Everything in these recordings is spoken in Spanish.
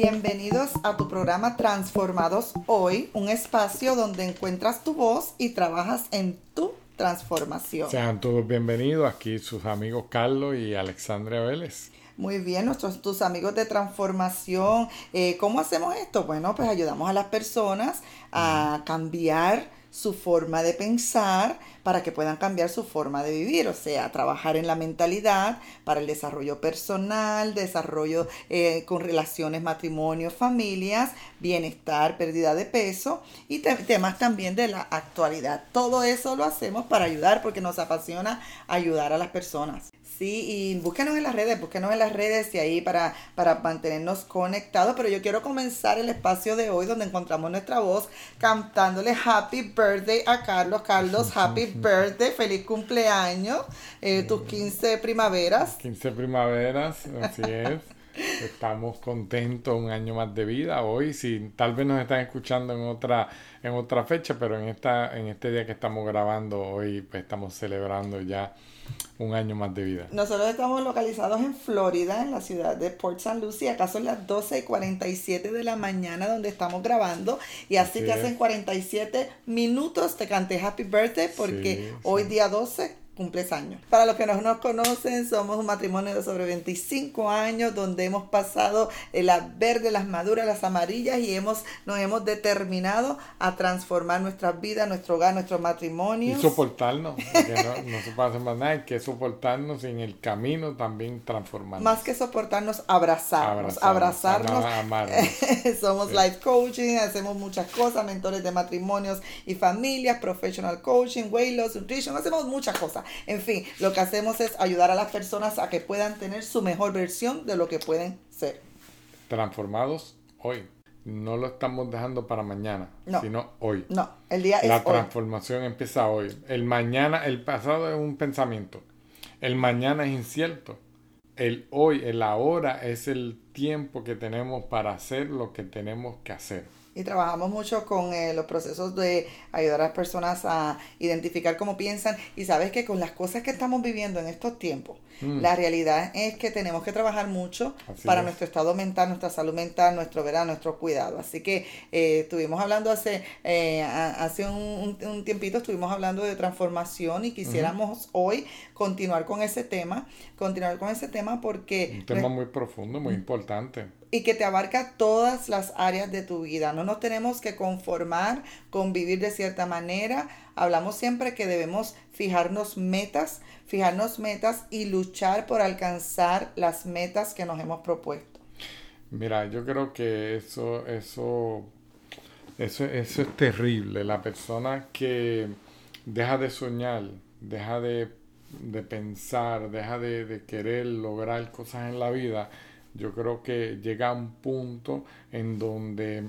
Bienvenidos a tu programa Transformados Hoy, un espacio donde encuentras tu voz y trabajas en tu transformación. Sean todos bienvenidos aquí sus amigos Carlos y Alexandria Vélez. Muy bien, nuestros tus amigos de transformación. Eh, ¿Cómo hacemos esto? Bueno, pues ayudamos a las personas a cambiar su forma de pensar para que puedan cambiar su forma de vivir, o sea, trabajar en la mentalidad para el desarrollo personal, desarrollo eh, con relaciones, matrimonio, familias, bienestar, pérdida de peso y temas también de la actualidad. Todo eso lo hacemos para ayudar porque nos apasiona ayudar a las personas. Sí, y búsquenos en las redes, búsquenos en las redes y ahí para, para mantenernos conectados. Pero yo quiero comenzar el espacio de hoy donde encontramos nuestra voz cantándole Happy Birthday a Carlos. Carlos, Happy Birthday, feliz cumpleaños, eh, tus 15 primaveras. 15 primaveras, así es. Estamos contentos, un año más de vida hoy. Si tal vez nos están escuchando en otra en otra fecha, pero en esta en este día que estamos grabando hoy, pues estamos celebrando ya un año más de vida. Nosotros estamos localizados en Florida, en la ciudad de Port St. Lucie. Acá son las 12 y 47 de la mañana donde estamos grabando. Y así, que hacen 47 minutos te canté Happy Birthday porque hoy día 12 cumples años. Para los que no nos conocen, somos un matrimonio de sobre 25 años donde hemos pasado las verdes, las maduras, las amarillas y hemos, nos hemos determinado a transformar nuestras vidas, nuestro hogar, nuestro matrimonio. Y soportarnos, no, se hacer más nada, hay que soportarnos en el camino también transformarnos. Más que soportarnos, abrazarnos, abrazarnos. somos life coaching, hacemos muchas cosas, mentores de matrimonios y familias, professional coaching, weight loss, nutrition, hacemos muchas cosas. En fin, lo que hacemos es ayudar a las personas a que puedan tener su mejor versión de lo que pueden ser. Transformados hoy. No lo estamos dejando para mañana, sino hoy. No, el día La transformación empieza hoy. El mañana, el pasado es un pensamiento. El mañana es incierto. El hoy, el ahora es el tiempo que tenemos para hacer lo que tenemos que hacer y trabajamos mucho con eh, los procesos de ayudar a las personas a identificar cómo piensan. Y sabes que con las cosas que estamos viviendo en estos tiempos, mm. la realidad es que tenemos que trabajar mucho para nuestro estado mental, nuestra salud mental, nuestro verano, nuestro cuidado. Así que eh, estuvimos hablando hace, eh, hace un, un, tiempito, estuvimos hablando de transformación y quisiéramos hoy continuar con ese tema, continuar con ese tema porque... Un tema muy profundo, muy importante y que te abarca todas las áreas de tu vida. No nos tenemos que conformar con vivir de cierta manera. Hablamos siempre que debemos fijarnos metas, fijarnos metas y luchar por alcanzar las metas que nos hemos propuesto. Mira, yo creo que eso, eso, eso, eso es terrible. La persona que deja de soñar, deja de, pensar, deja de, de querer lograr cosas en la vida, yo creo que llega a un punto en donde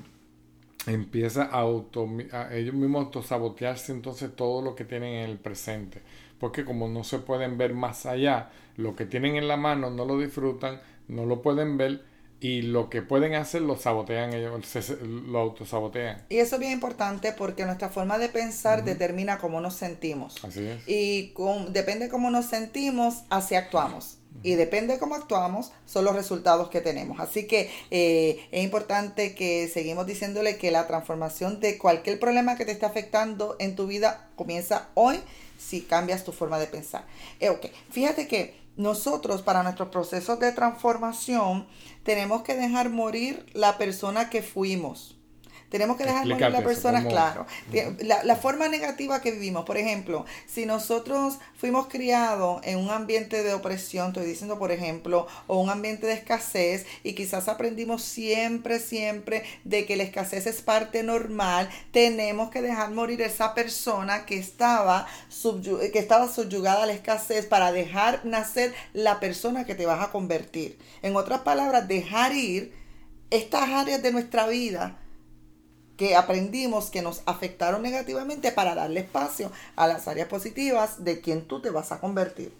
empieza a, auto, ellos mismos autosabotearse entonces todo lo que tienen en el presente. Porque como no se pueden ver más allá, lo que tienen en la mano no lo disfrutan, no lo pueden ver y lo que pueden hacer lo sabotean ellos, lo autosabotean. Y eso es bien importante porque nuestra forma de pensar determina cómo nos sentimos. Así es. Y con, depende de cómo nos sentimos, así actuamos y depende de cómo actuamos, son los resultados que tenemos. Así que eh, es importante que seguimos diciéndole que la transformación de cualquier problema que te esté afectando en tu vida comienza hoy si cambias tu forma de pensar. Eh, Fíjate que nosotros para nuestros procesos de transformación tenemos que dejar morir la persona que fuimos. Tenemos que dejar morir la persona, claro. La, la, forma negativa que vivimos, por ejemplo, si nosotros fuimos criados en un ambiente de opresión, estoy diciendo, por ejemplo, o un ambiente de escasez, y quizás aprendimos siempre, siempre de que la escasez es parte normal, tenemos que dejar morir esa persona que estaba, que estaba subyugada a la escasez para dejar nacer la persona que te vas a convertir. En otras palabras, dejar ir estas áreas de nuestra vida que aprendimos que nos afectaron negativamente para darle espacio a las áreas positivas de quien tú te vas a convertir.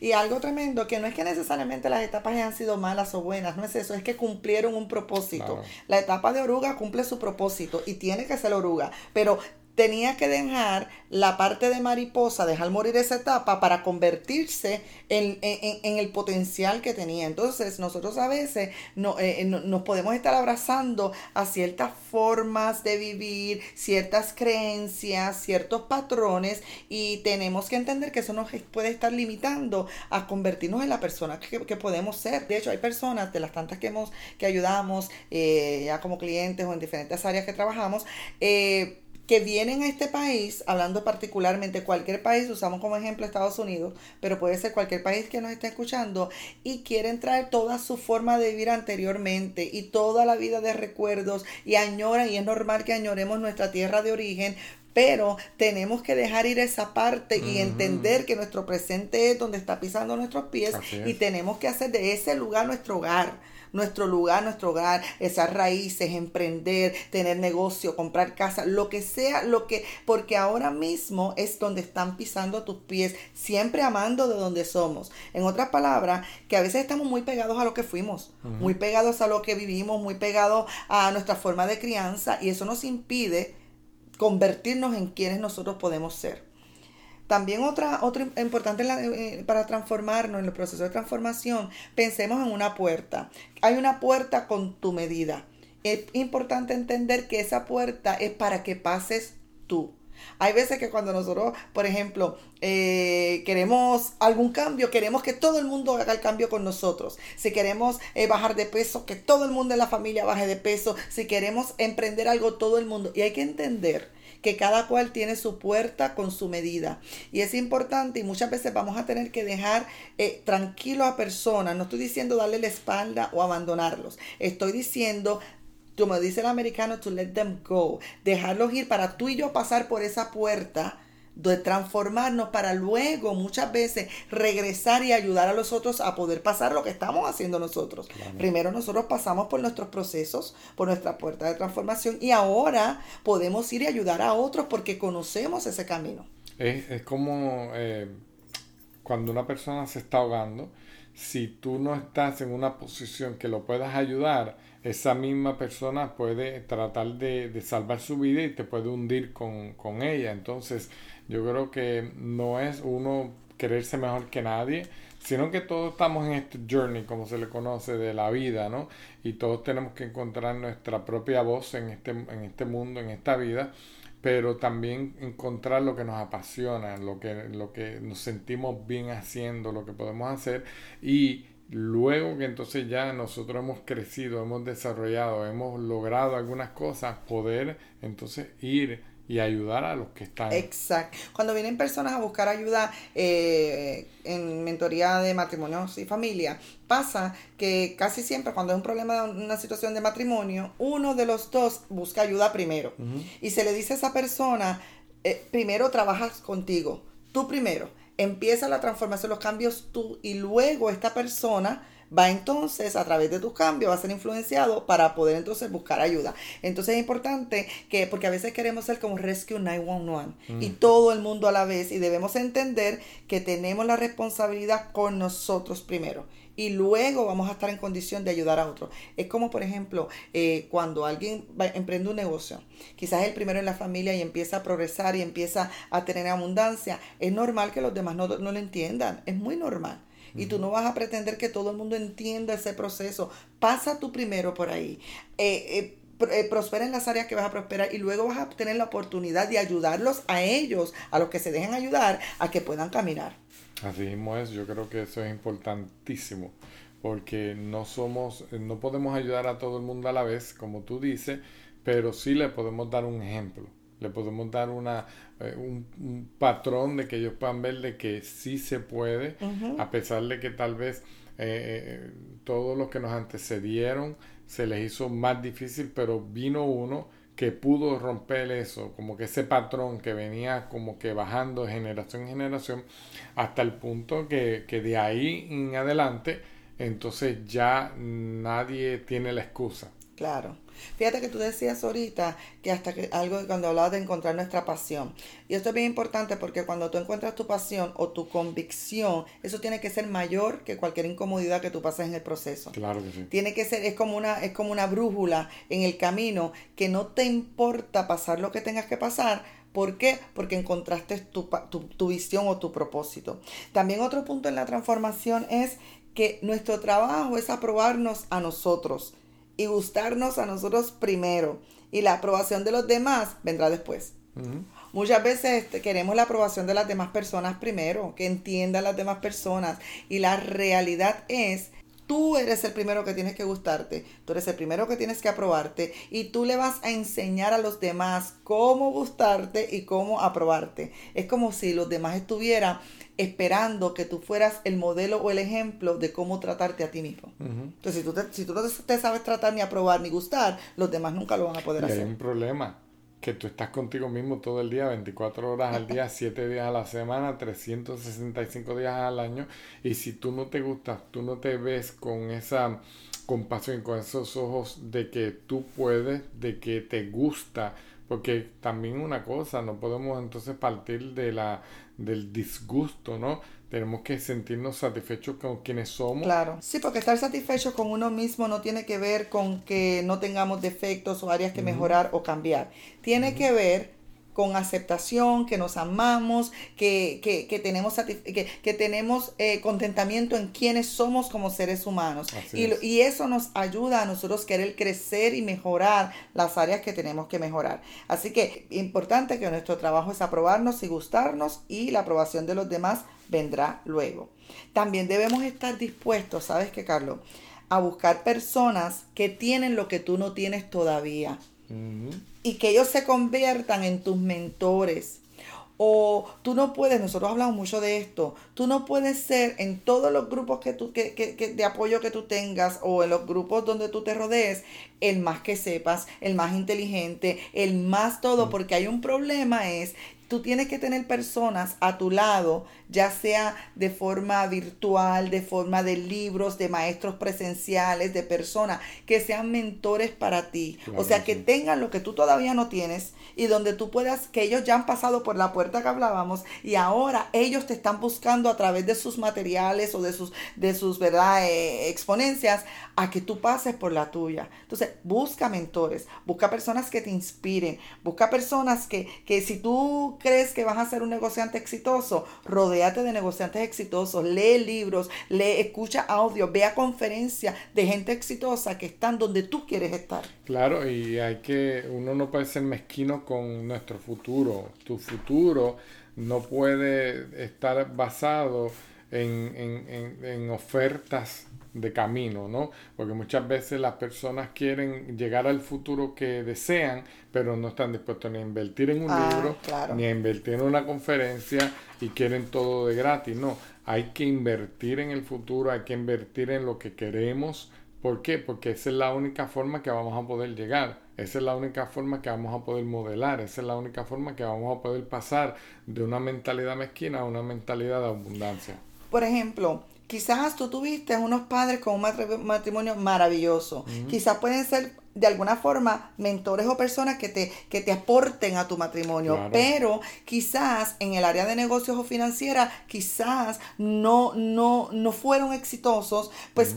Y algo tremendo, que no es que necesariamente las etapas hayan sido malas o buenas, no es eso, es que cumplieron un propósito. La etapa de oruga cumple su propósito y tiene que ser oruga, pero tenía que dejar la parte de mariposa, dejar morir esa etapa para convertirse en, el potencial que tenía. Entonces, nosotros a veces no, eh, nos podemos estar abrazando a ciertas formas de vivir, ciertas creencias, ciertos patrones y tenemos que entender que eso nos puede estar limitando a convertirnos en la persona que, podemos ser. De hecho, hay personas de las tantas que hemos, que ayudamos, eh, ya como clientes o en diferentes áreas que trabajamos, eh, que vienen a este país, hablando particularmente cualquier país, usamos como ejemplo Estados Unidos, pero puede ser cualquier país que nos esté escuchando, y quieren traer toda su forma de vivir anteriormente y toda la vida de recuerdos y añoran, y es normal que añoremos nuestra tierra de origen, pero tenemos que dejar ir esa parte y entender que nuestro presente es donde está pisando nuestros pies y tenemos que hacer de ese lugar nuestro hogar nuestro lugar, nuestro hogar, esas raíces, emprender, tener negocio, comprar casa, lo que sea, lo que, porque ahora mismo es donde están pisando tus pies, siempre amando de donde somos. En otras palabras, que a veces estamos muy pegados a lo que fuimos, muy pegados a lo que vivimos, muy pegados a nuestra forma de crianza y eso nos impide convertirnos en quienes nosotros podemos ser. También otra, otra importante eh, para transformarnos en el proceso de transformación, pensemos en una puerta. Hay una puerta con tu medida. Es importante entender que esa puerta es para que pases tú. Hay veces que cuando nosotros, por ejemplo, eh, queremos algún cambio, queremos que todo el mundo haga el cambio con nosotros. Si queremos eh, bajar de peso, que todo el mundo en la familia baje de peso. Si queremos emprender algo, todo el mundo. Y hay que entender que cada cual tiene su puerta con su medida. Y es importante y muchas veces vamos a tener que dejar eh, tranquilo a personas. No estoy diciendo darle la espalda o abandonarlos. Estoy diciendo como dice el americano, to let them go, dejarlos ir para tú y yo pasar por esa puerta de transformarnos para luego muchas veces regresar y ayudar a los otros a poder pasar lo que estamos haciendo nosotros. Primero nosotros pasamos por nuestros procesos, por nuestra puerta de transformación y ahora podemos ir y ayudar a otros porque conocemos ese camino. Es, como eh, cuando una persona se está ahogando, si tú no estás en una posición que lo puedas ayudar, esa misma persona puede tratar de, salvar su vida y te puede hundir con, con ella. Entonces, yo creo que no es uno quererse mejor que nadie, sino que todos estamos en este journey, como se le conoce, de la vida, ¿no? Y todos tenemos que encontrar nuestra propia voz en este, en este mundo, en esta vida, pero también encontrar lo que nos apasiona, lo que, lo que nos sentimos bien haciendo, lo que podemos hacer y luego que entonces ya nosotros hemos crecido, hemos desarrollado, hemos logrado algunas cosas, poder entonces ir y ayudar a los que están. Exacto. Cuando vienen personas a buscar ayuda eh, en mentoría de matrimonios y familia, pasa que casi siempre cuando hay un problema, una situación de matrimonio, uno de los dos busca ayuda primero. Y se le dice a esa persona, eh, primero trabajas contigo, tú primero, empieza la transformación, los cambios tú y luego esta persona va entonces a través de tus cambios, va a ser influenciado para poder entonces buscar ayuda. Entonces es importante que, porque a veces queremos ser como Rescue 911 y mm. todo el mundo a la vez y debemos entender que tenemos la responsabilidad con nosotros primero y luego vamos a estar en condición de ayudar a otros. Es como, por ejemplo, eh, cuando alguien emprende un negocio, quizás es el primero en la familia y empieza a progresar y empieza a tener abundancia, es normal que los demás no, no lo entiendan, es muy normal. Y tú no vas a pretender que todo el mundo entienda ese proceso. Pasa tú primero por ahí. Eh, eh, prospera en las áreas que vas a prosperar y luego vas a tener la oportunidad de ayudarlos a ellos, a los que se dejen ayudar, a que puedan caminar. Así mismo es, yo creo que eso es importantísimo, porque no somos, no podemos ayudar a todo el mundo a la vez, como tú dices, pero sí le podemos dar un ejemplo, le podemos dar una, eh, un, patrón de que ellos puedan ver de que sí se puede, a pesar de que tal vez eh, eh, todos los que nos antecedieron se les hizo más difícil, pero vino uno que pudo romper eso, como que ese patrón que venía como que bajando generación en generación, hasta el punto que, que de ahí en adelante, entonces ya nadie tiene la excusa. Claro. Fíjate que tú decías ahorita que hasta que algo cuando hablabas de encontrar nuestra pasión. Y esto es bien importante porque cuando tú encuentras tu pasión o tu convicción, eso tiene que ser mayor que cualquier incomodidad que tú pases en el proceso. Claro que sí. Tiene que ser, es como una, es como una brújula en el camino que no te importa pasar lo que tengas que pasar ¿Por qué? Porque encontraste tu, tu, tu visión o tu propósito. También otro punto en la transformación es que nuestro trabajo es aprobarnos a nosotros y gustarnos a nosotros primero. Y la aprobación de los demás vendrá después. Muchas veces este, queremos la aprobación de las demás personas primero, que entiendan las demás personas. Y la realidad es Tú eres el primero que tienes que gustarte, tú eres el primero que tienes que aprobarte y tú le vas a enseñar a los demás cómo gustarte y cómo aprobarte. Es como si los demás estuvieran esperando que tú fueras el modelo o el ejemplo de cómo tratarte a ti mismo. Entonces, si tú, si tú no te sabes tratar ni aprobar ni gustar, los demás nunca lo van a poder hacer. Hay un problema que tú estás contigo mismo todo el día, 24 horas al día, 7 días a la semana, 365 días al año. Y si tú no te gustas, tú no te ves con esa compasión, con esos ojos de que tú puedes, de que te gusta. Porque también una cosa, no podemos entonces partir de la, del disgusto, ¿no? Tenemos que sentirnos satisfechos con quienes somos. Claro, sí, porque estar satisfecho con uno mismo no tiene que ver con que no tengamos defectos o áreas que mejorar o cambiar. Tiene que ver con aceptación, que nos amamos, que, que, que tenemos, que, que tenemos eh, contentamiento en quienes somos como seres humanos. Y, y, eso nos ayuda a nosotros querer crecer y mejorar las áreas que tenemos que mejorar. Así que importante que nuestro trabajo es aprobarnos y gustarnos y la aprobación de los demás vendrá luego. También debemos estar dispuestos, ¿sabes qué, Carlos? A buscar personas que tienen lo que tú no tienes todavía. Y que ellos se conviertan en tus mentores. O tú no puedes, nosotros hablamos mucho de esto, tú no puedes ser en todos los grupos que tú, que, que, de apoyo que tú tengas o en los grupos donde tú te rodees, el más que sepas, el más inteligente, el más todo, porque hay un problema es tú tienes que tener personas a tu lado, ya sea de forma virtual, de forma de libros, de maestros presenciales, de personas que sean mentores para ti. o sea, que tengan lo que tú todavía no tienes y donde tú puedas, que ellos ya han pasado por la puerta que hablábamos y ahora ellos te están buscando a través de sus materiales o de sus, de sus ¿verdad? Eh, exponencias a que tú pases por la tuya. Entonces, busca mentores, busca personas que te inspiren, busca personas que, que si tú crees que vas a ser un negociante exitoso, rodéate de negociantes exitosos, lee libros, lee, escucha audio, ve a conferencias de gente exitosa que están donde tú quieres estar. Claro, y hay que, uno no puede ser mezquino con nuestro futuro. Tu futuro no puede estar basado en, en, en ofertas de camino, ¿no? Porque muchas veces las personas quieren llegar al futuro que desean, pero no están dispuestos ni a invertir en un ah, libro, ni a invertir en una conferencia y quieren todo de gratis. No, hay que invertir en el futuro, hay que invertir en lo que queremos. ¿Por qué? Porque esa es la única forma que vamos a poder llegar. Esa es la única forma que vamos a poder modelar. Esa es la única forma que vamos a poder pasar de una mentalidad mezquina a una mentalidad de abundancia. Por ejemplo, Quizás tú tuviste unos padres con un matrimonio maravilloso. Quizás pueden ser de alguna forma mentores o personas que te, que te aporten a tu matrimonio. Pero quizás en el área de negocios o financiera, quizás no, no, no fueron exitosos. Pues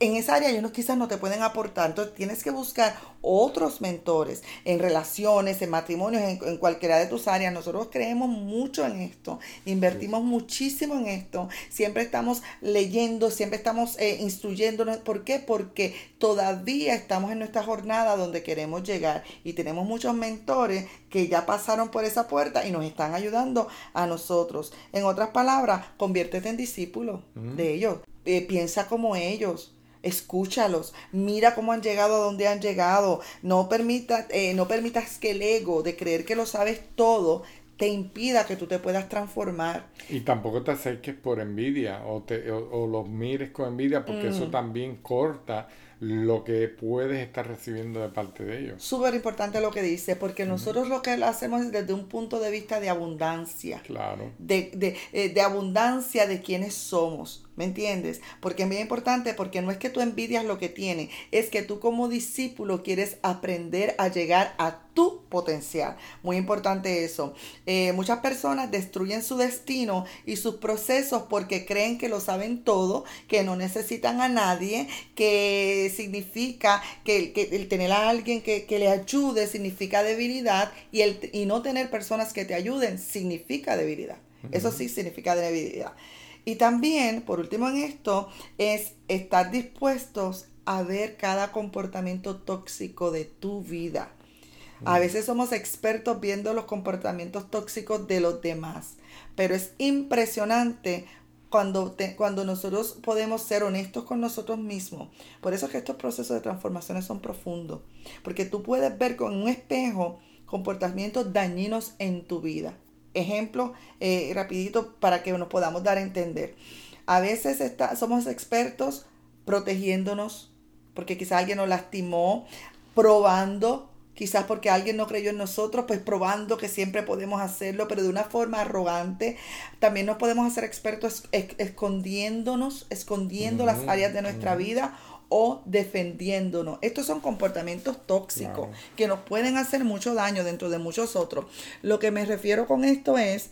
en esa área ellos quizás no te pueden aportar. Entonces tienes que buscar otros mentores en relaciones, en matrimonios, en, cualquiera de tus áreas. Nosotros creemos mucho en esto, invertimos muchísimo en esto. Siempre estamos leyendo, siempre estamos eh, instruyéndonos. ¿Por qué? Porque todavía estamos en nuestra jornada donde queremos llegar y tenemos muchos mentores que ya pasaron por esa puerta y nos están ayudando a nosotros. En otras palabras, conviértete en discípulo de ellos. Eh, piensa como ellos escúchalos, mira cómo han llegado a donde han llegado, no, permita, eh, no permitas que el ego de creer que lo sabes todo te impida que tú te puedas transformar. Y tampoco te acerques por envidia o, te, o, los mires con envidia porque eso mm. también corta lo que puedes estar recibiendo de parte de ellos. Súper importante lo que dice, porque nosotros lo que hacemos es desde un punto de vista de abundancia. Claro. De, de, eh, de abundancia de quienes somos. ¿Me entiendes? Porque es muy importante, porque no es que tú envidias lo que tiene, es que tú como discípulo quieres aprender a llegar a tu potencial. Muy importante eso. Eh, muchas personas destruyen su destino y sus procesos porque creen que lo saben todo, que no necesitan a nadie, que significa que, el tener a alguien que, le ayude significa debilidad y, el, y no tener personas que te ayuden significa debilidad. Eso sí significa debilidad. Y también, por último en esto, es estar dispuestos a ver cada comportamiento tóxico de tu vida. A veces somos expertos viendo los comportamientos tóxicos de los demás, pero es impresionante cuando, cuando nosotros podemos ser honestos con nosotros mismos. Por eso es que estos procesos de transformaciones son profundos, porque tú puedes ver con un espejo comportamientos dañinos en tu vida. Ejemplo, eh, rapidito para que nos podamos dar a entender. A veces está, somos expertos protegiéndonos, porque quizás alguien nos lastimó, probando quizás porque alguien no creyó en nosotros, pues probando que siempre podemos hacerlo, pero de una forma arrogante. También nos podemos hacer expertos escondiéndonos, escondiendo las áreas de nuestra vida o defendiéndonos. Estos son comportamientos tóxicos que nos pueden hacer mucho daño dentro de muchos otros. Lo que me refiero con esto es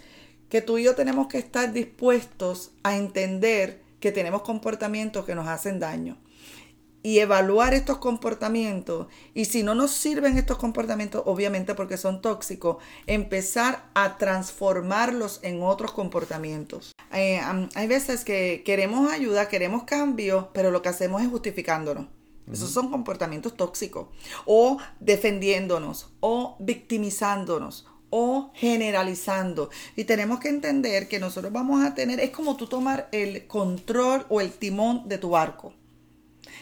que tú y yo tenemos que estar dispuestos a entender que tenemos comportamientos que nos hacen daño y evaluar estos comportamientos. Y si no nos sirven estos comportamientos, obviamente porque son tóxicos, empezar a transformarlos en otros comportamientos. Eh, hay veces que queremos ayuda, queremos cambio, pero lo que hacemos es justificándonos. Esos son comportamientos tóxicos. O defendiéndonos, o victimizándonos, o generalizando. Y tenemos que entender que nosotros vamos a tener, es como tú tomar el control o el timón de tu barco.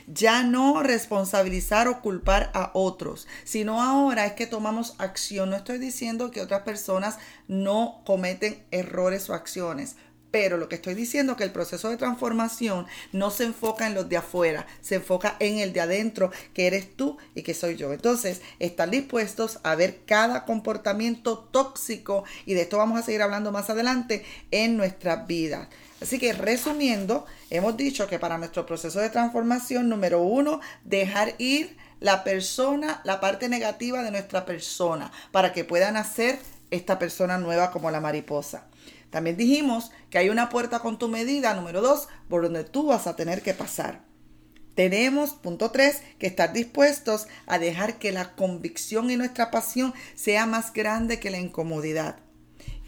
Ya no responsabilizar o culpar a otros, sino ahora es que tomamos acción. No estoy diciendo que otras personas no cometen errores o acciones, pero lo que estoy diciendo es que el proceso de transformación no se enfoca en los de afuera, se enfoca en el de adentro, que eres tú y que soy yo. Entonces, están dispuestos a ver cada comportamiento tóxico, y de esto vamos a seguir hablando más adelante, en nuestras vidas. Así que resumiendo, hemos dicho que para nuestro proceso de transformación, número uno, dejar ir la persona, la parte negativa de nuestra persona, para que puedan hacer esta persona nueva como la mariposa. También dijimos que hay una puerta con tu medida, número dos, por donde tú vas a tener que pasar. Tenemos, punto tres, que estar dispuestos a dejar que la convicción y nuestra pasión sea más grande que la incomodidad.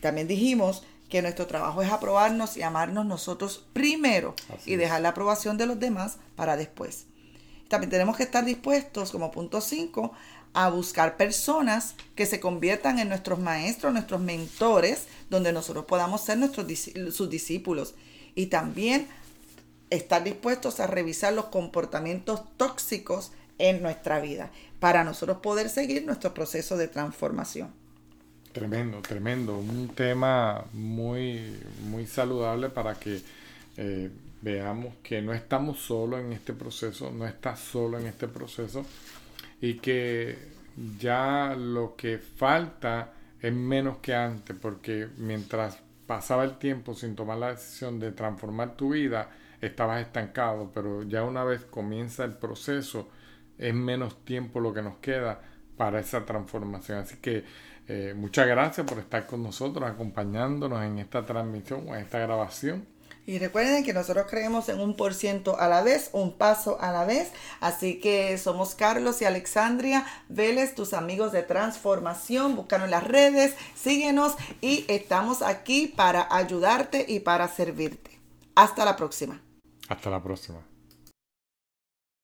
También dijimos que nuestro trabajo es aprobarnos y amarnos nosotros primero y dejar la aprobación de los demás para después. También tenemos que estar dispuestos, como punto 5, a buscar personas que se conviertan en nuestros maestros, nuestros mentores, donde nosotros podamos ser nuestros, sus discípulos. Y también estar dispuestos a revisar los comportamientos tóxicos en nuestra vida para nosotros poder seguir nuestro proceso de transformación. Tremendo, tremendo. Un tema muy, muy saludable para que eh, veamos que no estamos solos en este proceso, no estás solo en este proceso y que ya lo que falta es menos que antes, porque mientras pasaba el tiempo sin tomar la decisión de transformar tu vida, estabas estancado, pero ya una vez comienza el proceso, es menos tiempo lo que nos queda para esa transformación. Así que eh, muchas gracias por estar con nosotros, acompañándonos en esta transmisión o en esta grabación. Y recuerden que nosotros creemos en un por ciento a la vez, un paso a la vez. Así que somos Carlos y Alexandria Vélez, tus amigos de transformación. Búscanos en las redes, síguenos y estamos aquí para ayudarte y para servirte. Hasta la próxima. Hasta la próxima.